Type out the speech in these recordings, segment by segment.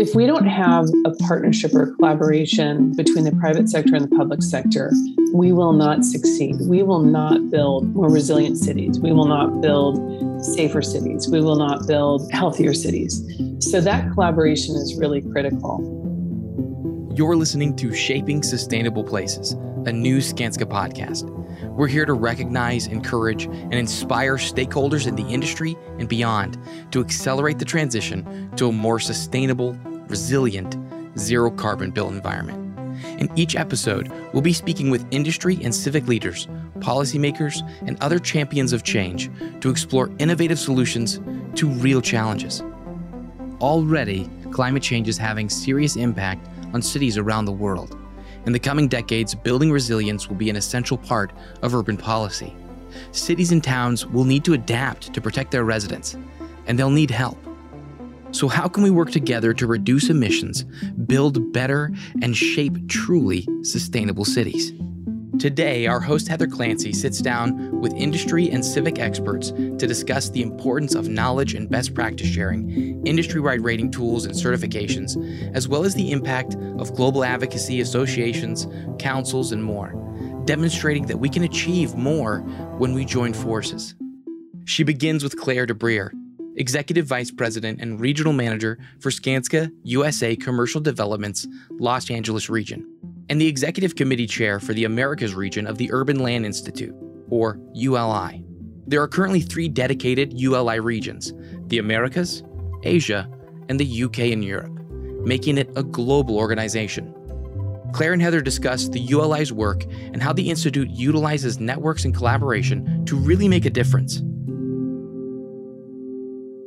if we don't have a partnership or collaboration between the private sector and the public sector, we will not succeed. We will not build more resilient cities. We will not build safer cities. We will not build healthier cities. So that collaboration is really critical. You're listening to Shaping Sustainable Places, a new Skanska podcast. We're here to recognize, encourage, and inspire stakeholders in the industry and beyond to accelerate the transition to a more sustainable, resilient, zero carbon built environment. In each episode, we'll be speaking with industry and civic leaders, policymakers, and other champions of change to explore innovative solutions to real challenges. Already, climate change is having serious impact on cities around the world. In the coming decades, building resilience will be an essential part of urban policy. Cities and towns will need to adapt to protect their residents, and they'll need help. So, how can we work together to reduce emissions, build better, and shape truly sustainable cities? Today, our host Heather Clancy sits down with industry and civic experts to discuss the importance of knowledge and best practice sharing, industry wide rating tools and certifications, as well as the impact of global advocacy associations, councils, and more, demonstrating that we can achieve more when we join forces. She begins with Clare de Briere, Executive Vice President and Regional Manager for Skanska USA Commercial Development's Los Angeles region, and the Executive Committee Chair for the Americas region of the Urban Land Institute, or ULI. There are currently three dedicated ULI regions the Americas, Asia, and the UK and Europe, making it a global organization. Clare and Heather discuss the ULI's work and how the Institute utilizes networks and collaboration to really make a difference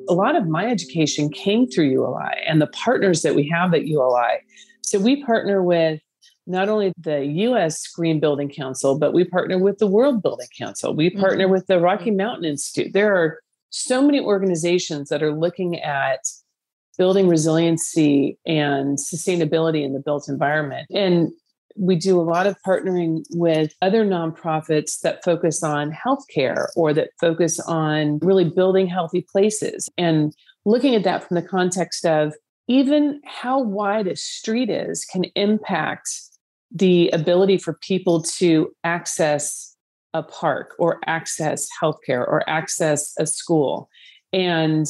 a lot of my education came through ULI and the partners that we have at ULI. So we partner with not only the US Green Building Council, but we partner with the World Building Council. We partner mm-hmm. with the Rocky Mountain Institute. There are so many organizations that are looking at building resiliency and sustainability in the built environment. And we do a lot of partnering with other nonprofits that focus on healthcare or that focus on really building healthy places and looking at that from the context of even how wide a street is can impact the ability for people to access a park or access healthcare or access a school. And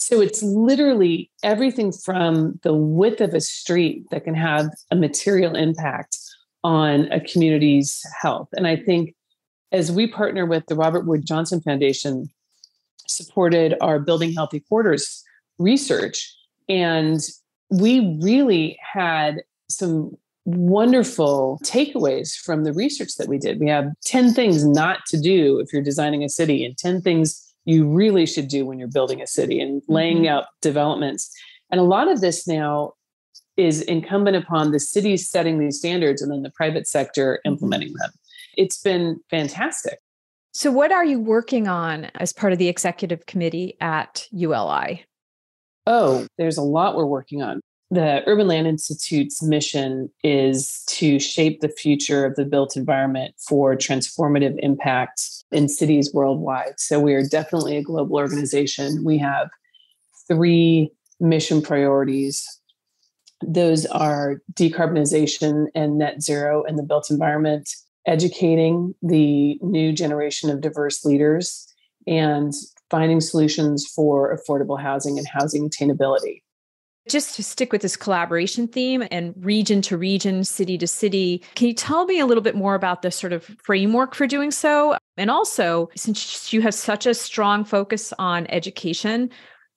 so it's literally everything from the width of a street that can have a material impact on a community's health. And I think as we partner with the Robert Wood Johnson Foundation, supported our Building Healthy Corridors research. And we really had some wonderful takeaways from the research that we did. We have 10 things not to do if you're designing a city and 10 things you really should do when you're building a city and laying mm-hmm. out developments. And a lot of this now is incumbent upon the cities setting these standards and then the private sector mm-hmm. implementing them. It's been fantastic. So, what are you working on as part of the executive committee at ULI? Oh, there's a lot we're working on the Urban Land Institute's mission is to shape the future of the built environment for transformative impact in cities worldwide. So we are definitely a global organization. We have three mission priorities. Those are decarbonization and net zero in the built environment, educating the new generation of diverse leaders, and finding solutions for affordable housing and housing attainability. Just to stick with this collaboration theme and region to region, city to city, can you tell me a little bit more about the sort of framework for doing so? And also, since you have such a strong focus on education,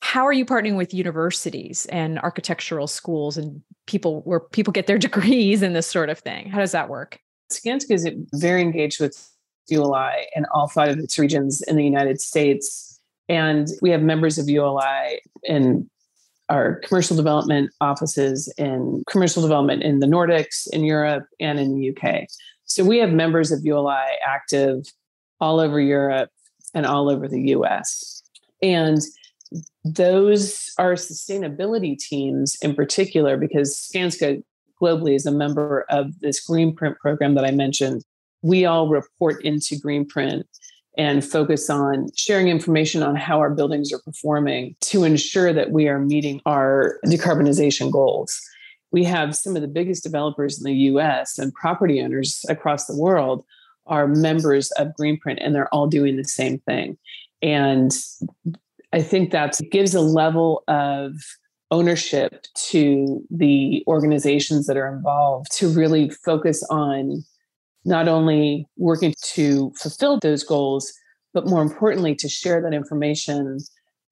how are you partnering with universities and architectural schools and people where people get their degrees and this sort of thing? How does that work? Skanska is very engaged with ULI and all five of its regions in the United States. And we have members of ULI in our commercial development offices in commercial development in the Nordics, in Europe, and in the UK. So we have members of ULI active all over Europe and all over the US. And those are sustainability teams in particular, because Skanska globally is a member of this Greenprint program that I mentioned. We all report into Greenprint and focus on sharing information on how our buildings are performing to ensure that we are meeting our decarbonization goals. We have some of the biggest developers in the US and property owners across the world are members of Greenprint and they're all doing the same thing. And I think that gives a level of ownership to the organizations that are involved to really focus on not only working to fulfill those goals, but more importantly, to share that information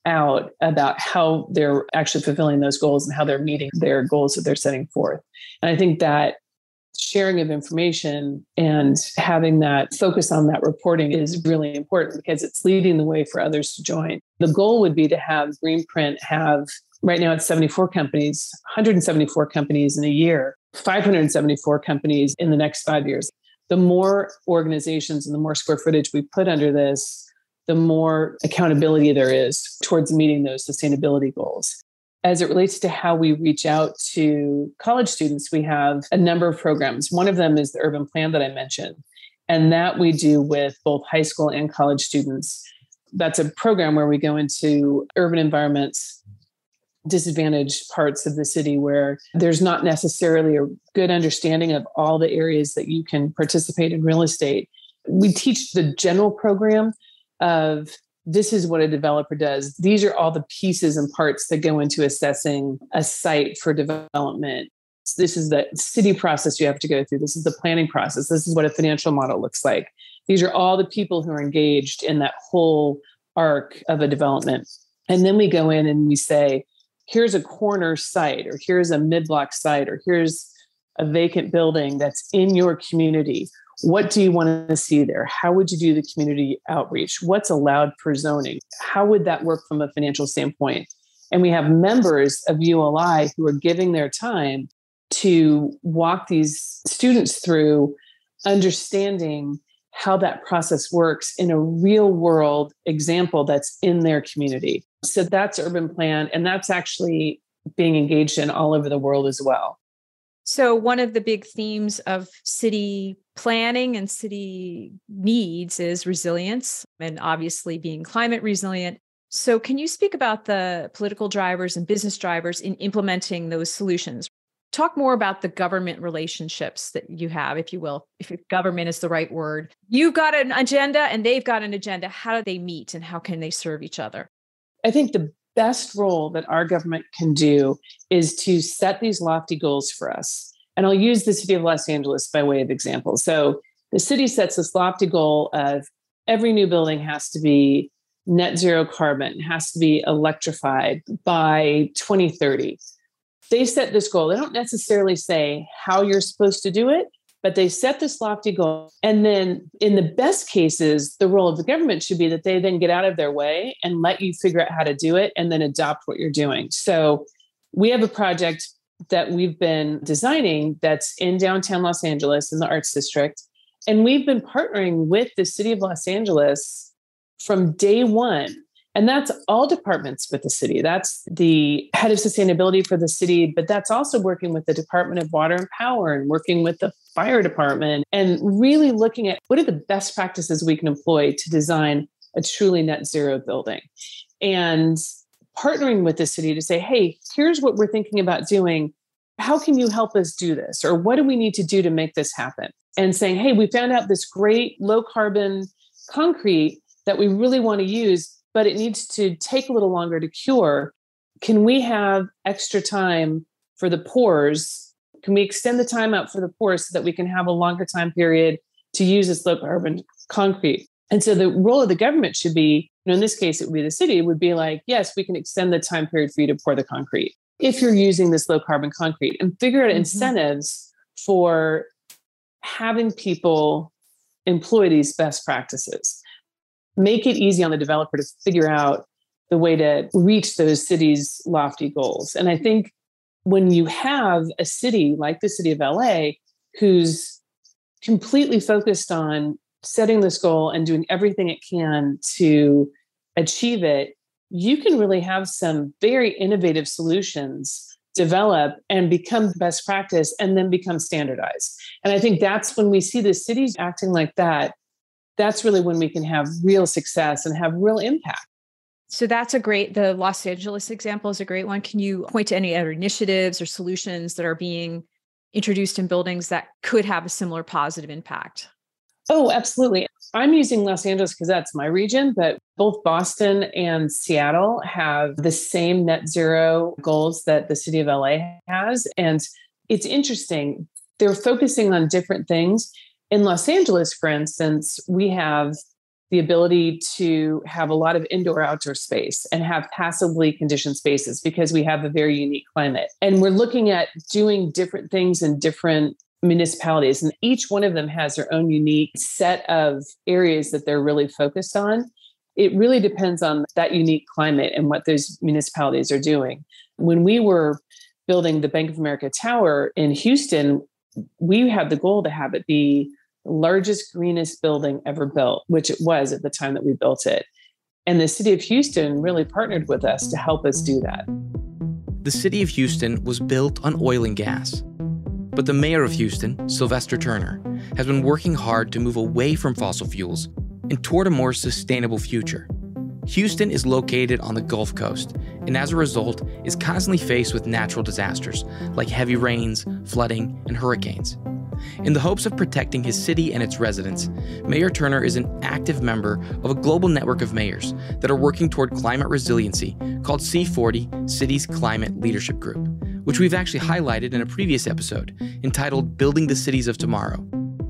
out about how they're actually fulfilling those goals and how they're meeting their goals that they're setting forth. And I think that sharing of information and having that focus on that reporting is really important because it's leading the way for others to join. The goal would be to have Greenprint have right now it's 74 companies, 174 companies in a year, 574 companies in the next 5 years. The more organizations and the more square footage we put under this, the more accountability there is towards meeting those sustainability goals. As it relates to how we reach out to college students, we have a number of programs. One of them is the urban plan that I mentioned, and that we do with both high school and college students. That's a program where we go into urban environments, disadvantaged parts of the city where there's not necessarily a good understanding of all the areas that you can participate in real estate. We teach the general program of this is what a developer does. These are all the pieces and parts that go into assessing a site for development. This is the city process you have to go through. This is the planning process. This is what a financial model looks like. These are all the people who are engaged in that whole arc of a development. And then we go in and we say, here's a corner site, or here's a mid block site, or here's a vacant building that's in your community what do you want to see there? How would you do the community outreach? What's allowed for zoning? How would that work from a financial standpoint? And we have members of ULI who are giving their time to walk these students through understanding how that process works in a real world example that's in their community. So that's urban plan, and that's actually being engaged in all over the world as well. So, one of the big themes of city planning and city needs is resilience and obviously being climate resilient. So, can you speak about the political drivers and business drivers in implementing those solutions? Talk more about the government relationships that you have, if you will, if government is the right word. You've got an agenda and they've got an agenda. How do they meet and how can they serve each other? I think the best role that our government can do is to set these lofty goals for us. And I'll use the city of Los Angeles by way of example. So the city sets this lofty goal of every new building has to be net zero carbon, has to be electrified by 2030. They set this goal. They don't necessarily say how you're supposed to do it, but they set this lofty goal. And then, in the best cases, the role of the government should be that they then get out of their way and let you figure out how to do it and then adopt what you're doing. So, we have a project that we've been designing that's in downtown Los Angeles in the Arts District. And we've been partnering with the city of Los Angeles from day one and that's all departments with the city. That's the head of sustainability for the city, but that's also working with the Department of Water and Power and working with the fire department and really looking at what are the best practices we can employ to design a truly net zero building. And partnering with the city to say, hey, here's what we're thinking about doing. How can you help us do this? Or what do we need to do to make this happen? And saying, hey, we found out this great low carbon concrete that we really want to use but it needs to take a little longer to cure. Can we have extra time for the pours? Can we extend the time out for the pour so that we can have a longer time period to use this low carbon concrete? And so the role of the government should be, you know, in this case, it would be the city, would be like, yes, we can extend the time period for you to pour the concrete if you're using this low carbon concrete and figure out mm-hmm. incentives for having people employ these best practices make it easy on the developer to figure out the way to reach those cities' lofty goals. And I think when you have a city like the city of LA who's completely focused on setting this goal and doing everything it can to achieve it, you can really have some very innovative solutions develop and become best practice and then become standardized. And I think that's when we see the cities acting like that that's really when we can have real success and have real impact. So that's a great, the Los Angeles example is a great one. Can you point to any other initiatives or solutions that are being introduced in buildings that could have a similar positive impact? Oh, absolutely. I'm using Los Angeles because that's my region, but both Boston and Seattle have the same net zero goals that the city of LA has. And it's interesting, they're focusing on different things. In Los Angeles, for instance, we have the ability to have a lot of indoor outdoor space and have passively conditioned spaces because we have a very unique climate. And we're looking at doing different things in different municipalities, and each one of them has their own unique set of areas that they're really focused on. It really depends on that unique climate and what those municipalities are doing. When we were building the Bank of America Tower in Houston, we had the goal to have it be largest, greenest building ever built, which it was at the time that we built it. And the city of Houston really partnered with us to help us do that. The city of Houston was built on oil and gas. But the mayor of Houston, Sylvester Turner, has been working hard to move away from fossil fuels and toward a more sustainable future. Houston is located on the Gulf Coast, and as a result, is constantly faced with natural disasters like heavy rains, flooding, and hurricanes. In the hopes of protecting his city and its residents, Mayor Turner is an active member of a global network of mayors that are working toward climate resiliency called C40 Cities Climate Leadership Group, which we've actually highlighted in a previous episode entitled Building the Cities of Tomorrow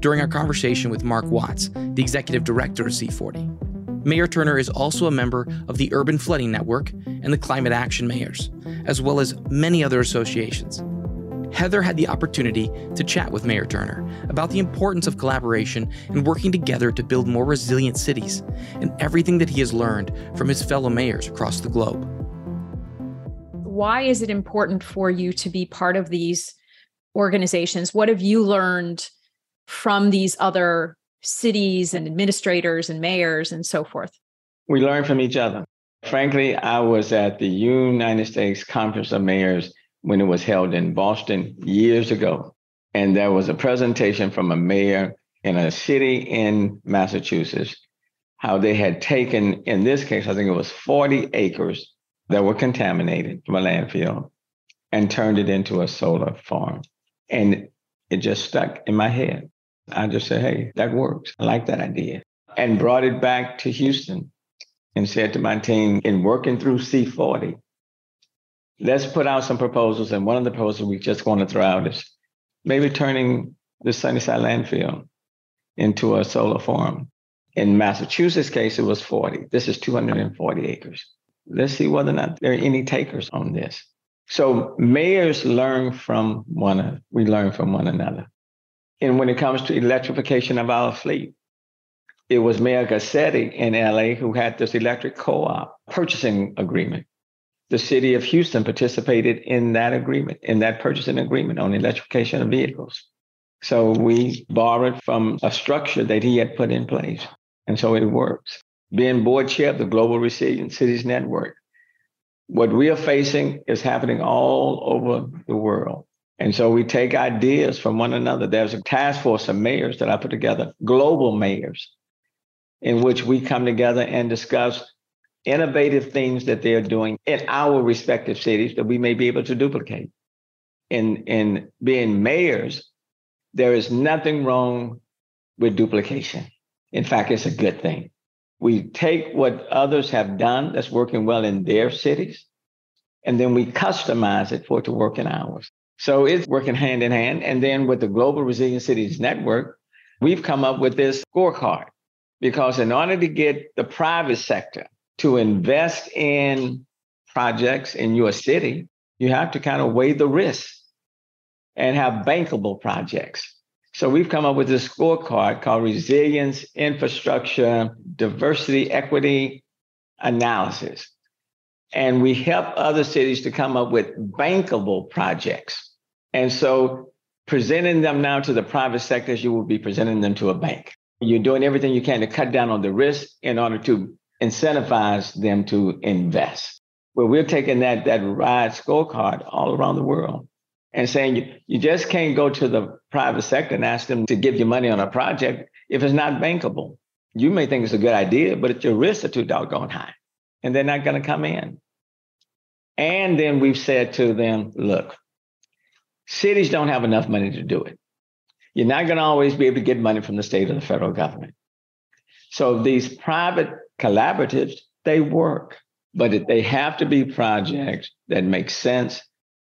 during our conversation with Mark Watts, the executive director of C40. Mayor Turner is also a member of the Urban Flooding Network and the Climate Action Mayors, as well as many other associations. Heather had the opportunity to chat with Mayor Turner about the importance of collaboration and working together to build more resilient cities and everything that he has learned from his fellow mayors across the globe. Why is it important for you to be part of these organizations? What have you learned from these other cities and administrators and mayors and so forth? We learn from each other. Frankly, I was at the United States Conference of Mayors when it was held in Boston years ago. And there was a presentation from a mayor in a city in Massachusetts, how they had taken, in this case, I think it was 40 acres that were contaminated from a landfill and turned it into a solar farm. And it just stuck in my head. I just said, hey, that works. I like that idea. And brought it back to Houston and said to my team, in working through C40, let's put out some proposals. And one of the proposals we just want to throw out is maybe turning the Sunnyside landfill into a solar farm. In Massachusetts' case, it was 40. This is 240 acres. Let's see whether or not there are any takers on this. So mayors learn from one, another. we learn from one another. And when it comes to electrification of our fleet, it was Mayor Garcetti in LA who had this electric co-op purchasing agreement the city of Houston participated in that agreement, in that purchasing agreement on electrification of vehicles. So we borrowed from a structure that he had put in place. And so it works. Being board chair of the Global Resilient Cities Network, what we are facing is happening all over the world. And so we take ideas from one another. There's a task force of mayors that I put together, global mayors, in which we come together and discuss innovative things that they're doing in our respective cities that we may be able to duplicate. In, in being mayors, there is nothing wrong with duplication. In fact, it's a good thing. We take what others have done that's working well in their cities, and then we customize it for it to work in ours. So it's working hand in hand. And then with the Global Resilient Cities Network, we've come up with this scorecard because in order to get the private sector to invest in projects in your city, you have to kind of weigh the risks and have bankable projects. So we've come up with this scorecard called Resilience, Infrastructure, Diversity, Equity Analysis. And we help other cities to come up with bankable projects. And so presenting them now to the private sectors, you will be presenting them to a bank. You're doing everything you can to cut down on the risk in order to incentivize them to invest. Well, we're taking that that RIDE scorecard all around the world and saying you, you just can't go to the private sector and ask them to give you money on a project if it's not bankable. you may think it's a good idea, but your risks are too doggone high and they're not going to come in. And then we've said to them, look, cities don't have enough money to do it. You're not going to always be able to get money from the state or the federal government. So these private collaboratives, they work, but they have to be projects that make sense.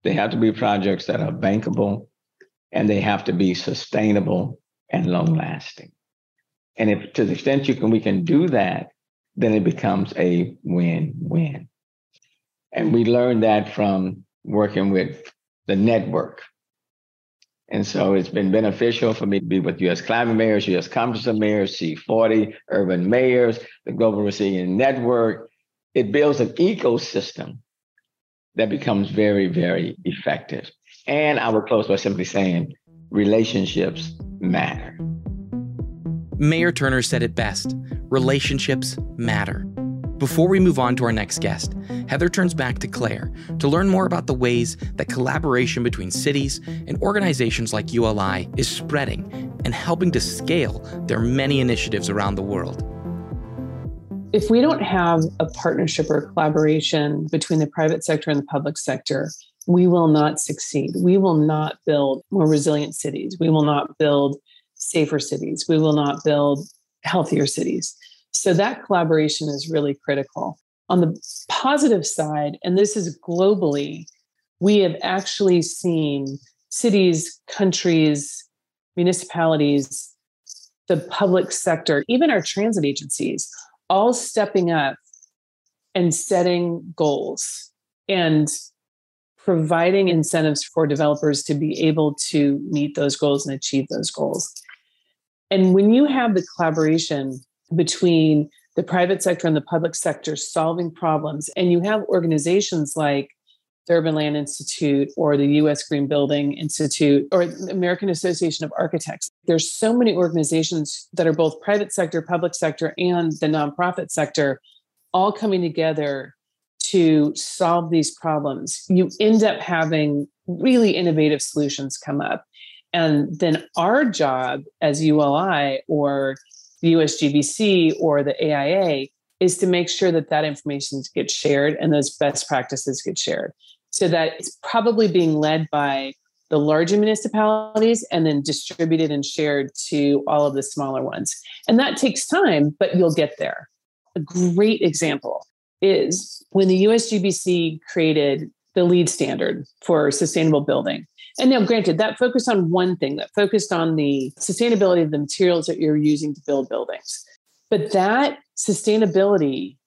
They have to be projects that are bankable and they have to be sustainable and long lasting. And if to the extent you can we can do that, then it becomes a win-win. And we learned that from working with the network. And so it's been beneficial for me to be with US Climate Mayors, US Conference of Mayors, C40, Urban Mayors, the Global Resilient Network. It builds an ecosystem that becomes very, very effective. And I would close by simply saying relationships matter. Mayor Turner said it best relationships matter. Before we move on to our next guest, Heather turns back to Clare to learn more about the ways that collaboration between cities and organizations like ULI is spreading and helping to scale their many initiatives around the world. If we don't have a partnership or collaboration between the private sector and the public sector, we will not succeed. We will not build more resilient cities. We will not build safer cities. We will not build healthier cities. So that collaboration is really critical. On the positive side, and this is globally, we have actually seen cities, countries, municipalities, the public sector, even our transit agencies, all stepping up and setting goals and providing incentives for developers to be able to meet those goals and achieve those goals. And when you have the collaboration between the private sector and the public sector solving problems, and you have organizations like the Urban Land Institute or the US Green Building Institute or the American Association of Architects. There's so many organizations that are both private sector, public sector, and the nonprofit sector all coming together to solve these problems. You end up having really innovative solutions come up. And then our job as ULI or the USGBC or the AIA is to make sure that that information gets shared and those best practices get shared. So that it's probably being led by the larger municipalities and then distributed and shared to all of the smaller ones. And that takes time, but you'll get there. A great example is when the USGBC created the LEED standard for sustainable building. And now, granted, that focused on one thing, that focused on the sustainability of the materials that you're using to build buildings. But that sustainability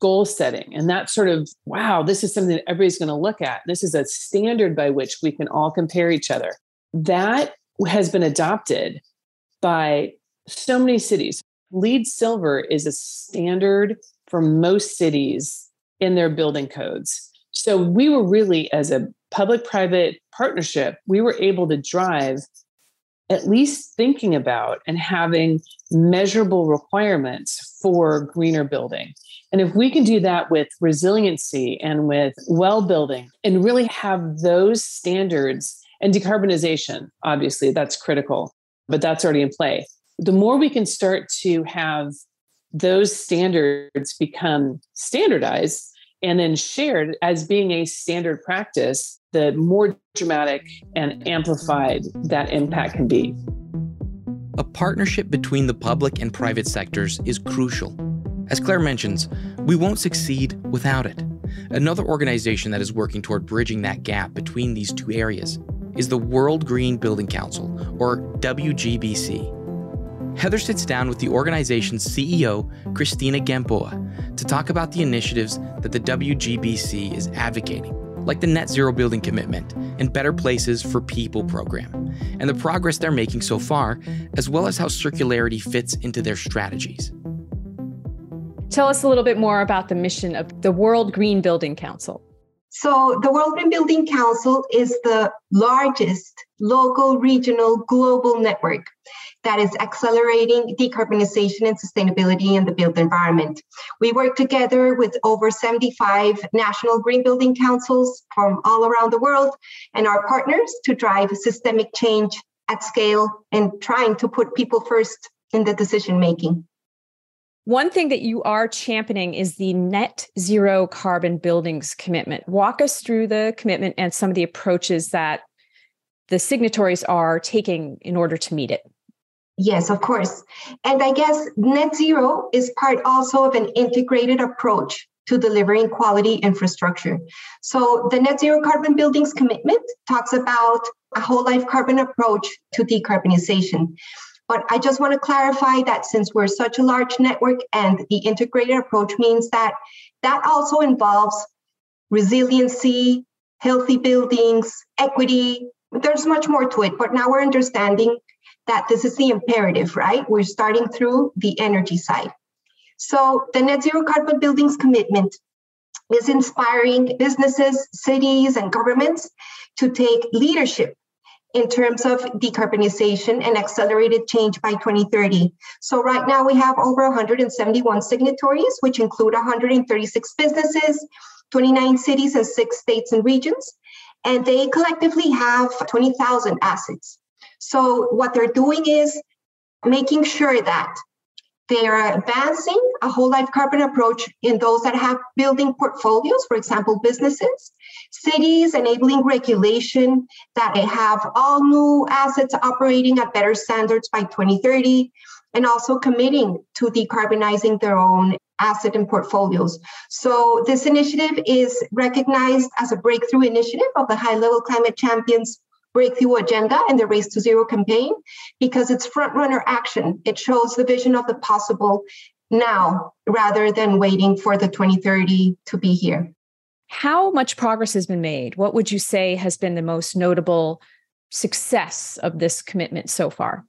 goal setting and that sort of, wow, this is something that everybody's going to look at. This is a standard by which we can all compare each other. That has been adopted by so many cities. LEED silver is a standard for most cities in their building codes. So we were really, as a public private partnership, we were able to drive at least thinking about and having measurable requirements for greener building. And if we can do that with resiliency and with well building and really have those standards and decarbonization, obviously, that's critical, but that's already in play. The more we can start to have those standards become standardized and then shared as being a standard practice, the more dramatic and amplified that impact can be. A partnership between the public and private sectors is crucial. As Clare mentions, we won't succeed without it. Another organization that is working toward bridging that gap between these two areas is the World Green Building Council, or WGBC. Heather sits down with the organization's CEO, Cristina Gamboa, to talk about the initiatives that the WGBC is advocating, like the Net Zero Building Commitment and Better Places for People program, and the progress they're making so far, as well as how circularity fits into their strategies. Tell us a little bit more about the mission of the World Green Building Council. So, the World Green Building Council is the largest local, regional, global network that is accelerating decarbonization and sustainability in the built environment. We work together with over 75 national green building councils from all around the world and our partners to drive systemic change at scale and trying to put people first in the decision making. One thing that you are championing is the net zero carbon buildings commitment. Walk us through the commitment and some of the approaches that the signatories are taking in order to meet it. Yes, of course. And I guess net zero is part also of an integrated approach to delivering quality infrastructure. So the net zero carbon buildings commitment talks about a whole life carbon approach to decarbonization. But I just want to clarify that since we're such a large network and the integrated approach means that that also involves resiliency, healthy buildings, equity. There's much more to it, but now we're understanding that this is the imperative, right? We're starting through the energy side. So the net zero carbon buildings commitment is inspiring businesses, cities, and governments to take leadership in terms of decarbonization and accelerated change by 2030. So right now we have over 171 signatories, which include 136 businesses, 29 cities and six states and regions. And they collectively have 20,000 assets. So what they're doing is making sure that they are advancing a whole life carbon approach in those that have building portfolios, for example, businesses, cities enabling regulation that they have all new assets operating at better standards by 2030, and also committing to decarbonizing their own asset and portfolios. So this initiative is recognized as a breakthrough initiative of the high level climate champions breakthrough agenda and the Race to Zero campaign because it's front runner action. It shows the vision of the possible now rather than waiting for the 2030 to be here. How much progress has been made? What would you say has been the most notable success of this commitment so far?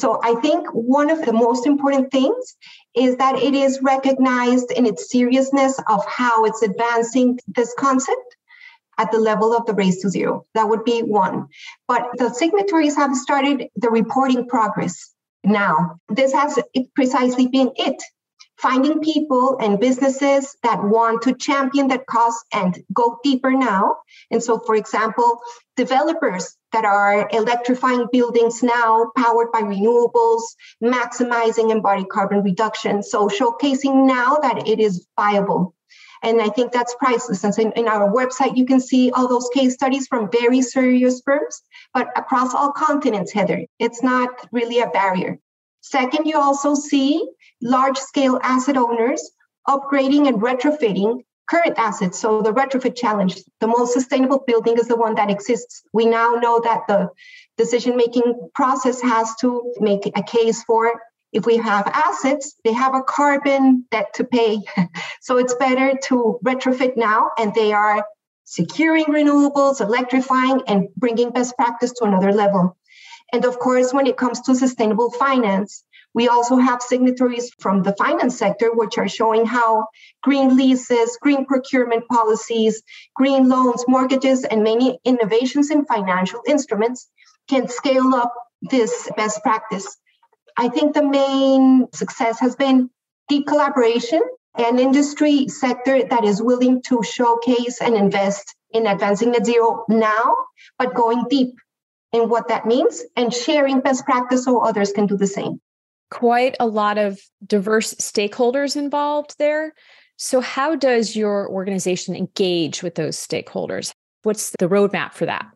So, I think one of the most important things is that it is recognized in its seriousness of how it's advancing this concept at the level of the race to zero. That would be one. But the signatories have started the reporting progress now. This has precisely been it. Finding people and businesses that want to champion that cause and go deeper now. And so, for example, developers that are electrifying buildings now powered by renewables, maximizing embodied carbon reduction. So, showcasing now that it is viable and I think that's priceless. And so in, in our website, you can see all those case studies from very serious firms, but across all continents, Heather. It's not really a barrier. Second, you also see large scale asset owners upgrading and retrofitting current assets. So the retrofit challenge, the most sustainable building is the one that exists. We now know that the decision making process has to make a case for if we have assets, they have a carbon debt to pay. so it's better to retrofit now, and they are securing renewables, electrifying, and bringing best practice to another level. And of course, when it comes to sustainable finance, we also have signatories from the finance sector, which are showing how green leases, green procurement policies, green loans, mortgages, and many innovations in financial instruments can scale up this best practice I think the main success has been deep collaboration and industry sector that is willing to showcase and invest in advancing net zero now, but going deep in what that means and sharing best practice so others can do the same. Quite a lot of diverse stakeholders involved there. So, how does your organization engage with those stakeholders? What's the roadmap for that?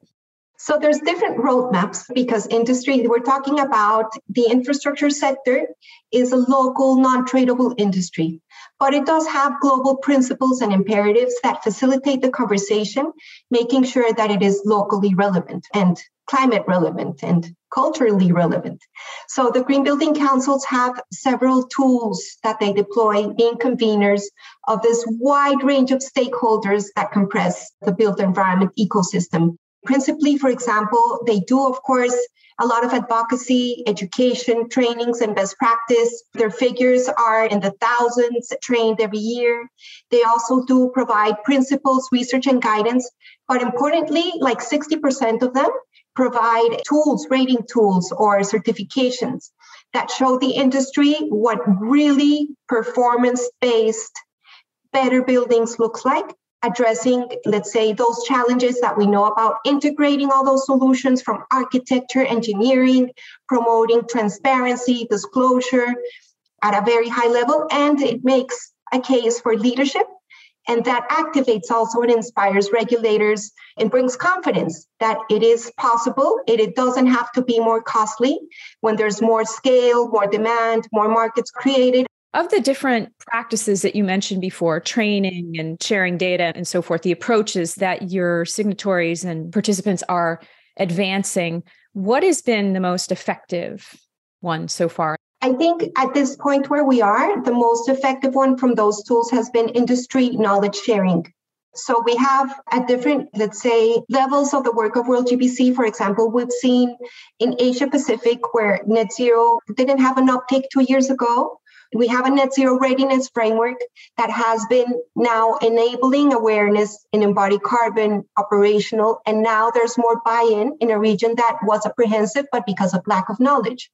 So there's different roadmaps because industry, we're talking about the infrastructure sector is a local non-tradable industry, but it does have global principles and imperatives that facilitate the conversation, making sure that it is locally relevant and climate relevant and culturally relevant. So the Green Building Councils have several tools that they deploy, being conveners of this wide range of stakeholders that compress the built environment ecosystem Principally, for example, they do, of course, a lot of advocacy, education, trainings, and best practice. Their figures are in the thousands trained every year. They also do provide principles, research, and guidance. But importantly, like 60% of them provide tools, rating tools, or certifications that show the industry what really performance based better buildings look like addressing, let's say, those challenges that we know about, integrating all those solutions from architecture, engineering, promoting transparency, disclosure, at a very high level and it makes a case for leadership and that activates also and inspires regulators and brings confidence that it is possible. It, it doesn't have to be more costly when there's more scale, more demand, more markets created. Of the different practices that you mentioned before, training and sharing data and so forth, the approaches that your signatories and participants are advancing, what has been the most effective one so far? I think at this point where we are, the most effective one from those tools has been industry knowledge sharing. So we have at different, let's say, levels of the work of World GBC. For example, we've seen in Asia Pacific where net zero didn't have an uptake two years ago. We have a net zero readiness framework that has been now enabling awareness in embodied carbon operational. And now there's more buy in in a region that was apprehensive, but because of lack of knowledge.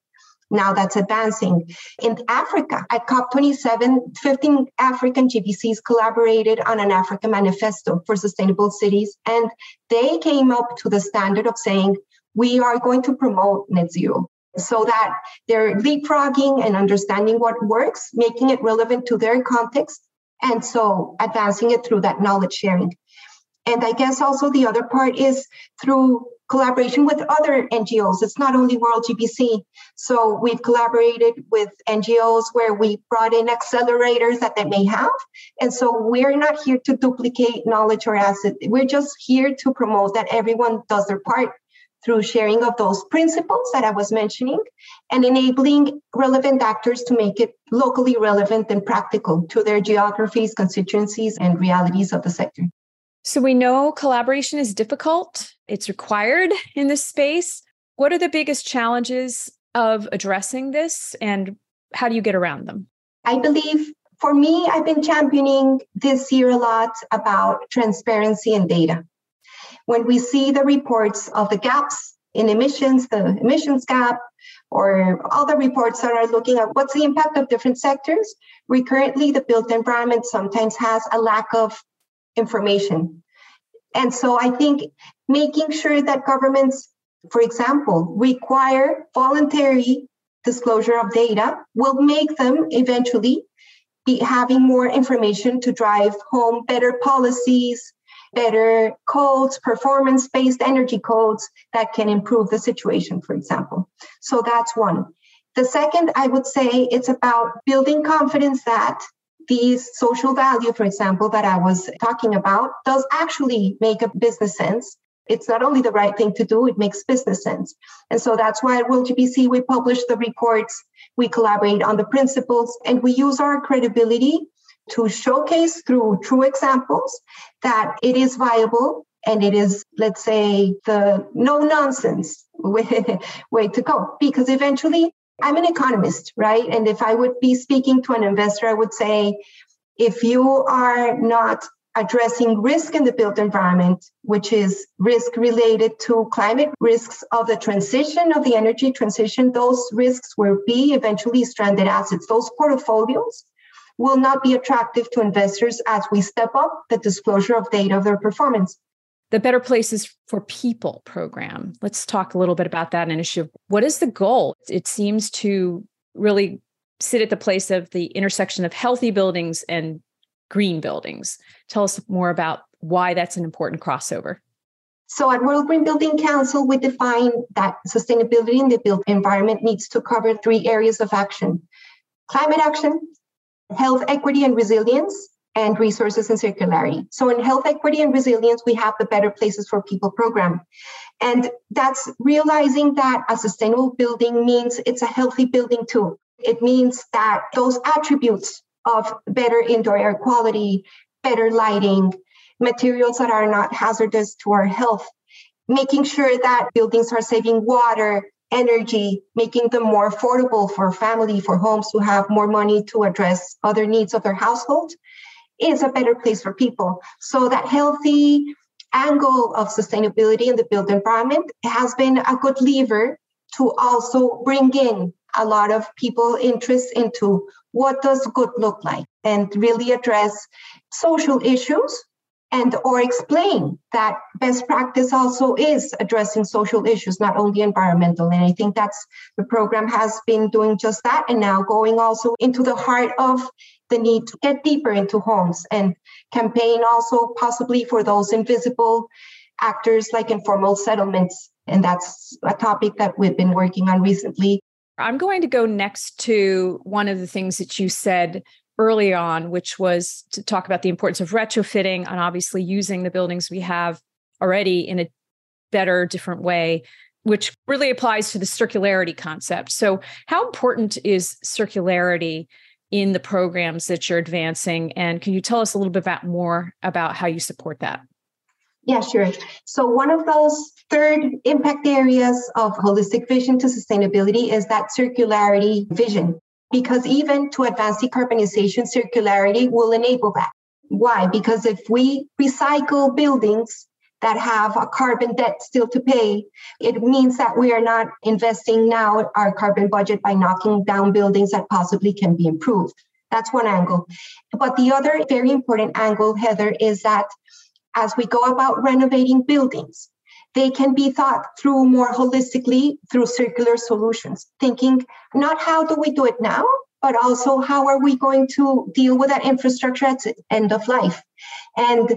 Now that's advancing. In Africa, at COP27, 15 African GBCs collaborated on an Africa manifesto for sustainable cities. And they came up to the standard of saying, we are going to promote net zero so that they're leapfrogging and understanding what works, making it relevant to their context, and so advancing it through that knowledge sharing. And I guess also the other part is through collaboration with other NGOs. It's not only World GBC. So we've collaborated with NGOs where we brought in accelerators that they may have. And so we're not here to duplicate knowledge or asset. We're just here to promote that everyone does their part through sharing of those principles that I was mentioning and enabling relevant actors to make it locally relevant and practical to their geographies, constituencies, and realities of the sector. So we know collaboration is difficult, it's required in this space. What are the biggest challenges of addressing this and how do you get around them? I believe for me, I've been championing this year a lot about transparency and data. When we see the reports of the gaps in emissions, the emissions gap, or other reports that are looking at what's the impact of different sectors, recurrently the built environment sometimes has a lack of information. And so I think making sure that governments, for example, require voluntary disclosure of data will make them eventually be having more information to drive home better policies, better codes, performance based energy codes that can improve the situation, for example. So that's one. The second, I would say it's about building confidence that these social value, for example, that I was talking about, does actually make a business sense. It's not only the right thing to do, it makes business sense. And so that's why at World GBC, we publish the reports, we collaborate on the principles, and we use our credibility to showcase through true examples that it is viable and it is, let's say, the no nonsense way, to go. Because eventually I'm an economist, right? And if I would be speaking to an investor, I would say, if you are not addressing risk in the built environment, which is risk related to climate risks of the transition of the energy transition, those risks will be eventually stranded assets. Those portfolios will not be attractive to investors as we step up the disclosure of data of their performance the Better Places for People program. Let's talk a little bit about that initiative. What is the goal? It seems to really sit at the place of the intersection of healthy buildings and green buildings. Tell us more about why that's an important crossover. So at World Green Building Council, we define that sustainability in the built environment needs to cover three areas of action climate action, health equity and resilience, and resources and circularity. So in health equity and resilience, we have the Better Places for People program. And that's realizing that a sustainable building means it's a healthy building too. It means that those attributes of better indoor air quality, better lighting, materials that are not hazardous to our health, making sure that buildings are saving water, energy, making them more affordable for family, for homes who have more money to address other needs of their household, is a better place for people. So that healthy angle of sustainability in the built environment has been a good lever to also bring in a lot of people interest into what does good look like and really address social issues and or explain that best practice also is addressing social issues not only environmental. And i think that's the program has been doing just that and now going also into the heart of the need to get deeper into homes and campaign also possibly for those invisible actors like informal settlements. And that's a topic that we've been working on recently. I'm going to go next to one of the things that you said early on, which was to talk about the importance of retrofitting and obviously using the buildings we have already in a better, different way, which really applies to the circularity concept. So, how important is circularity in the programs that you're advancing? And can you tell us a little bit about more about how you support that? Yeah, sure. So, one of those third impact areas of holistic vision to sustainability is that circularity vision because even to advance decarbonization, circularity will enable that. Why? Because if we recycle buildings that have a carbon debt still to pay, it means that we are not investing now our carbon budget by knocking down buildings that possibly can be improved. That's one angle. But the other very important angle, Heather, is that as we go about renovating buildings, they can be thought through more holistically through circular solutions, thinking not how do we do it now, but also how are we going to deal with that infrastructure at end of life. And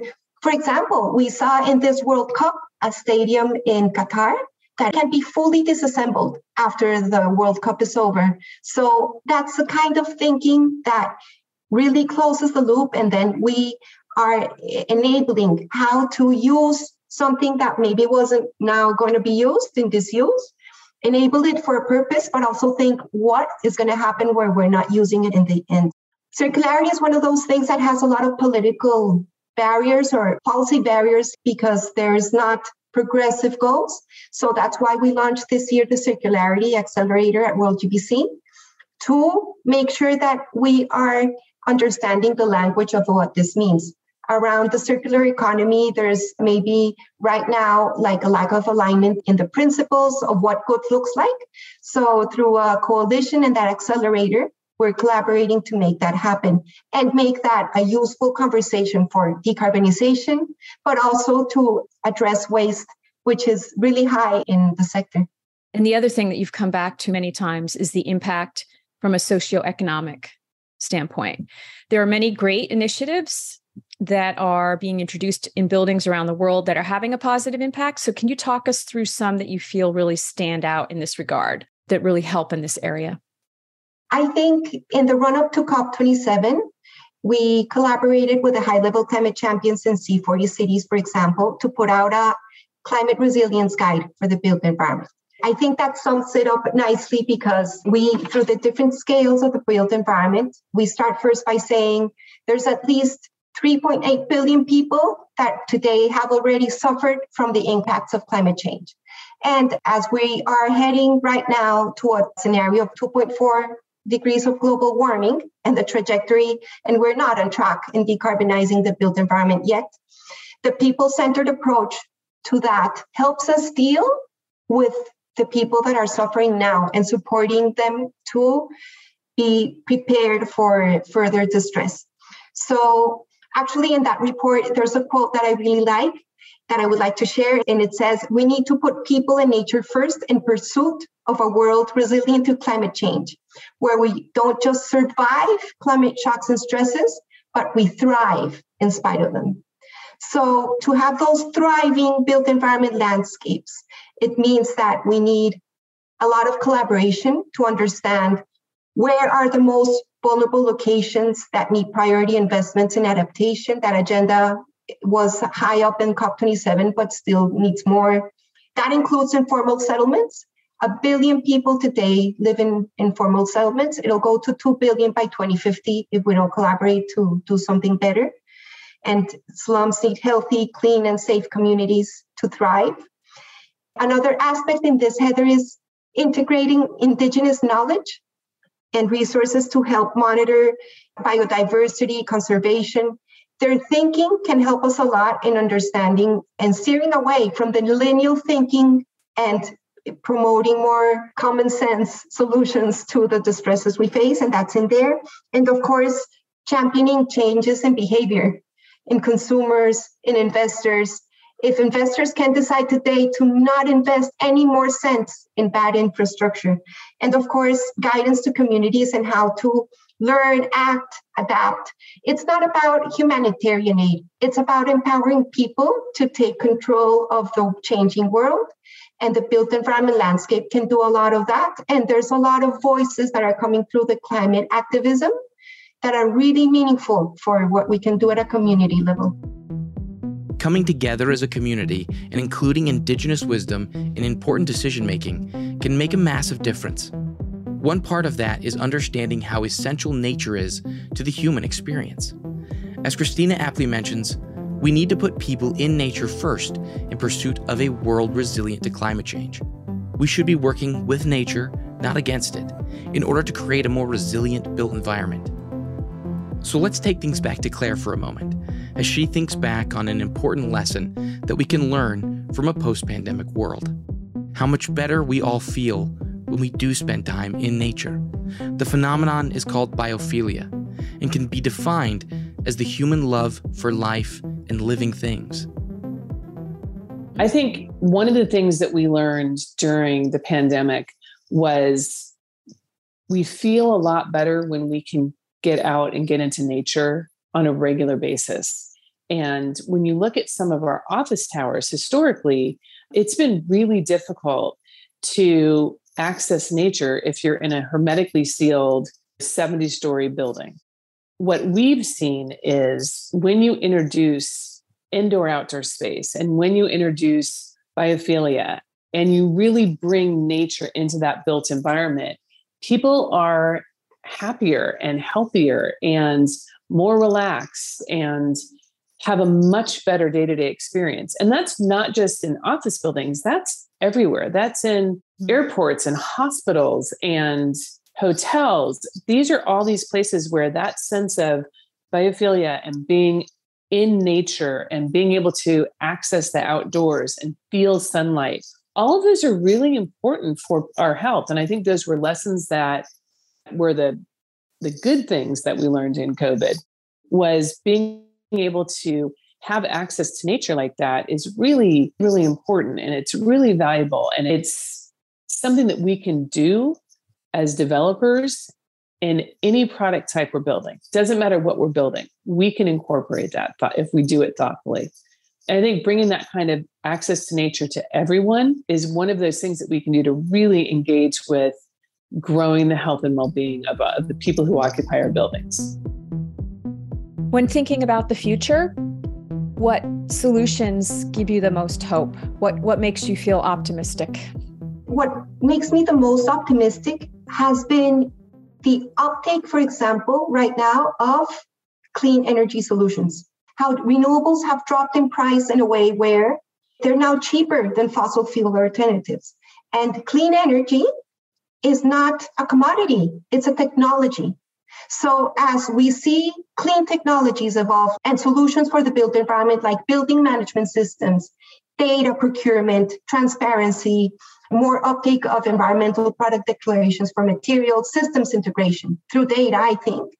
for example, we saw in this World Cup a stadium in Qatar that can be fully disassembled after the World Cup is over. So that's the kind of thinking that really closes the loop. And then we are enabling how to use something that maybe wasn't now going to be used in disuse, enable it for a purpose, but also think what is going to happen where we're not using it in the end. Circularity is one of those things that has a lot of political barriers or policy barriers because there's not progressive goals. So that's why we launched this year the Circularity Accelerator at World GBC to make sure that we are understanding the language of what this means around the circular economy, there's maybe right now like a lack of alignment in the principles of what good looks like. So through a coalition and that accelerator, we're collaborating to make that happen and make that a useful conversation for decarbonization, but also to address waste, which is really high in the sector. And the other thing that you've come back to many times is the impact from a socioeconomic standpoint. There are many great initiatives that are being introduced in buildings around the world that are having a positive impact. So, can you talk us through some that you feel really stand out in this regard that really help in this area? I think in the run up to COP27, we collaborated with the high level climate champions in C40 cities, for example, to put out a climate resilience guide for the built environment. I think that sums it up nicely because we, through the different scales of the built environment, we start first by saying there's at least 3.8 billion people that today have already suffered from the impacts of climate change. And as we are heading right now to a scenario of 2.4 degrees of global warming and the trajectory, and we're not on track in decarbonizing the built environment yet, the people centered approach to that helps us deal with the people that are suffering now and supporting them to be prepared for further distress. So Actually, in that report, there's a quote that I really like that I would like to share. And it says, We need to put people and nature first in pursuit of a world resilient to climate change, where we don't just survive climate shocks and stresses, but we thrive in spite of them. So, to have those thriving built environment landscapes, it means that we need a lot of collaboration to understand where are the most vulnerable locations that need priority investments in adaptation. That agenda was high up in COP27, but still needs more. That includes informal settlements. A billion people today live in informal settlements. It'll go to 2 billion by 2050 if we don't collaborate to do something better. And slums need healthy, clean, and safe communities to thrive. Another aspect in this, Heather, is integrating indigenous knowledge and resources to help monitor biodiversity conservation. Their thinking can help us a lot in understanding and steering away from the lineal thinking and promoting more common sense solutions to the distresses we face, and that's in there. And of course, championing changes in behavior. in consumers, in investors. If investors can decide today to not invest any more cents in bad infrastructure, and of course, guidance to communities and how to learn, act, adapt. It's not about humanitarian aid, it's about empowering people to take control of the changing world. And the built environment landscape can do a lot of that. And there's a lot of voices that are coming through the climate activism that are really meaningful for what we can do at a community level. Coming together as a community and including Indigenous wisdom in important decision making can make a massive difference. One part of that is understanding how essential nature is to the human experience. As Cristina aptly mentions, we need to put people in nature first in pursuit of a world resilient to climate change. We should be working with nature, not against it, in order to create a more resilient built environment. So let's take things back to Clare for a moment as she thinks back on an important lesson that we can learn from a post pandemic world. How much better we all feel when we do spend time in nature. The phenomenon is called biophilia and can be defined as the human love for life and living things. I think one of the things that we learned during the pandemic was we feel a lot better when we can get out and get into nature on a regular basis. And when you look at some of our office towers historically, it's been really difficult to access nature if you're in a hermetically sealed 70 story building. What we've seen is when you introduce indoor outdoor space and when you introduce biophilia and you really bring nature into that built environment, people are happier and healthier and more relaxed and have a much better day to day experience. And that's not just in office buildings, that's everywhere. That's in mm-hmm. airports and hospitals and hotels. These are all these places where that sense of biophilia and being in nature and being able to access the outdoors and feel sunlight, all of those are really important for our health. And I think those were lessons that were the the good things that we learned in COVID was being able to have access to nature like that is really, really important and it's really valuable. And it's something that we can do as developers in any product type we're building. Doesn't matter what we're building, we can incorporate that if we do it thoughtfully. And I think bringing that kind of access to nature to everyone is one of those things that we can do to really engage with growing the health and well being of, uh, the people who occupy our buildings. When thinking about the future, what solutions give you the most hope? What what makes you feel optimistic? What makes me the most optimistic has been the uptake, for example, right now of clean energy solutions. How renewables have dropped in price in a way where they're now cheaper than fossil fuel alternatives. And clean energy is not a commodity, it's a technology. So as we see clean technologies evolve and solutions for the built environment like building management systems, data procurement, transparency, more uptake of environmental product declarations for material systems integration through data, I think,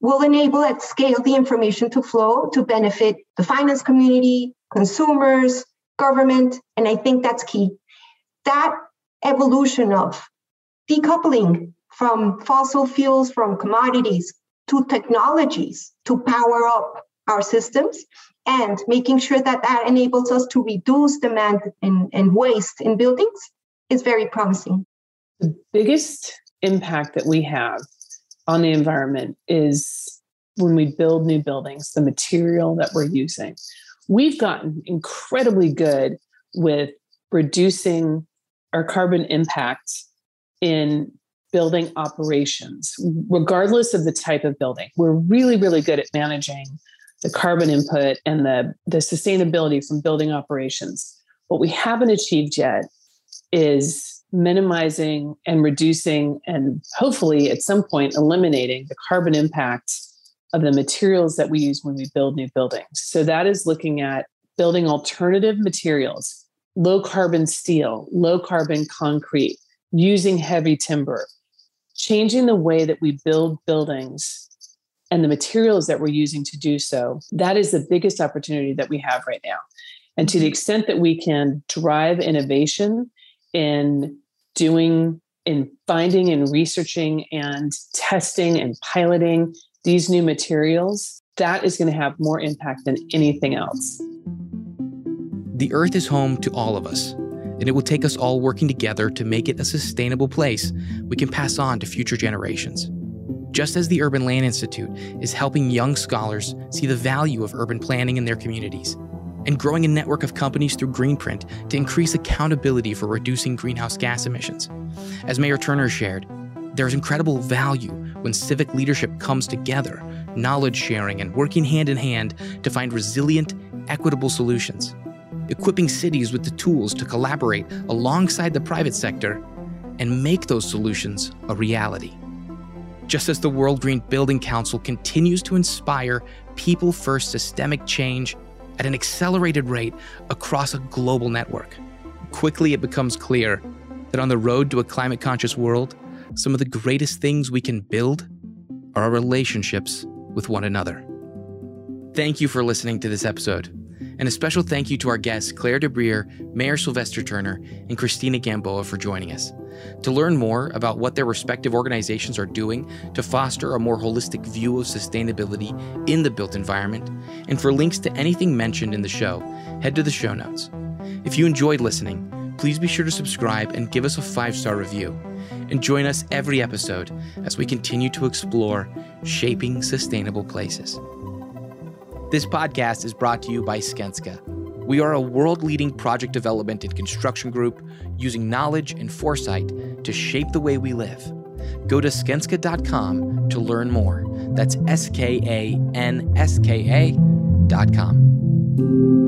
will enable at scale the information to flow to benefit the finance community, consumers, government, and I think that's key. That evolution of decoupling from fossil fuels, from commodities to technologies to power up our systems and making sure that that enables us to reduce demand and, waste in buildings is very promising. The biggest impact that we have on the environment is when we build new buildings, the material that we're using. We've gotten incredibly good with reducing our carbon impact in building operations, regardless of the type of building. We're really, really good at managing the carbon input and the, the sustainability from building operations. What we haven't achieved yet is minimizing and reducing, and hopefully at some point eliminating the carbon impact of the materials that we use when we build new buildings. So that is looking at building alternative materials, low carbon steel, low carbon concrete, using heavy timber, changing the way that we build buildings and the materials that we're using to do so, that is the biggest opportunity that we have right now. And to the mm-hmm. extent that we can drive innovation in doing, in finding and researching and testing and piloting these new materials, that is going to have more impact than anything else. The Earth is home to all of us, and it will take us all working together to make it a sustainable place we can pass on to future generations. Just as the Urban Land Institute is helping young scholars see the value of urban planning in their communities, and growing a network of companies through Greenprint to increase accountability for reducing greenhouse gas emissions. As Mayor Turner shared, there's incredible value when civic leadership comes together, knowledge sharing, and working hand in hand to find resilient, equitable solutions equipping cities with the tools to collaborate alongside the private sector and make those solutions a reality. Just as the World Green Building Council continues to inspire people first systemic change at an accelerated rate across a global network, quickly it becomes clear that on the road to a climate conscious world, some of the greatest things we can build are our relationships with one another. Thank you for listening to this episode. And a special thank you to our guests, Clare de Briere, Mayor Sylvester Turner, and Cristina Gamboa for joining us. To learn more about what their respective organizations are doing to foster a more holistic view of sustainability in the built environment, and for links to anything mentioned in the show, head to the show notes. If you enjoyed listening, please be sure to subscribe and give us a five star review. And join us every episode as we continue to explore shaping sustainable places. This podcast is brought to you by Skanska. We are a world leading project development and construction group using knowledge and foresight to shape the way we live. Go to skanska.com to learn more. That's S K A N S K A.com.